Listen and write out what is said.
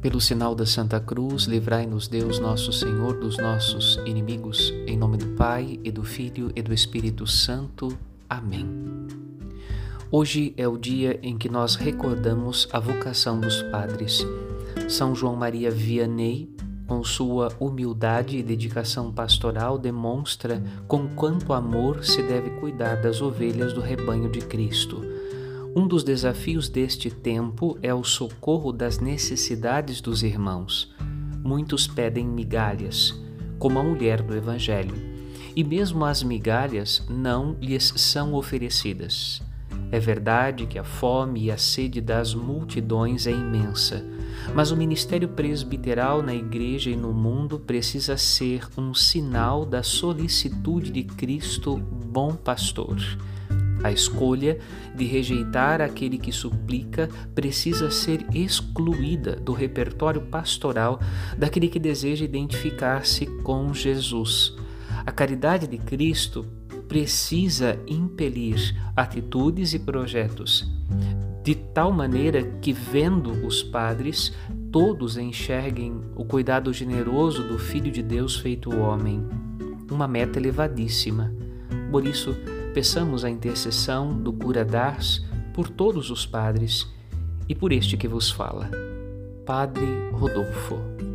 Pelo sinal da Santa Cruz, livrai-nos Deus nosso Senhor dos nossos inimigos, em nome do Pai e do Filho e do Espírito Santo. Amém. Hoje é o dia em que nós recordamos a vocação dos padres. São João Maria Vianney, com sua humildade e dedicação pastoral, demonstra com quanto amor se deve cuidar das ovelhas do rebanho de Cristo um dos desafios deste tempo é o socorro das necessidades dos irmãos. Muitos pedem migalhas, como a mulher do Evangelho, e mesmo as migalhas não lhes são oferecidas. É verdade que a fome e a sede das multidões é imensa, mas o ministério presbiteral na igreja e no mundo precisa ser um sinal da solicitude de Cristo, bom pastor a escolha de rejeitar aquele que suplica precisa ser excluída do repertório pastoral daquele que deseja identificar-se com Jesus. A caridade de Cristo precisa impelir atitudes e projetos, de tal maneira que, vendo os padres, todos enxerguem o cuidado generoso do Filho de Deus feito homem, uma meta elevadíssima. Por isso, peçamos a intercessão do cura Dars por todos os padres e por este que vos fala. Padre Rodolfo.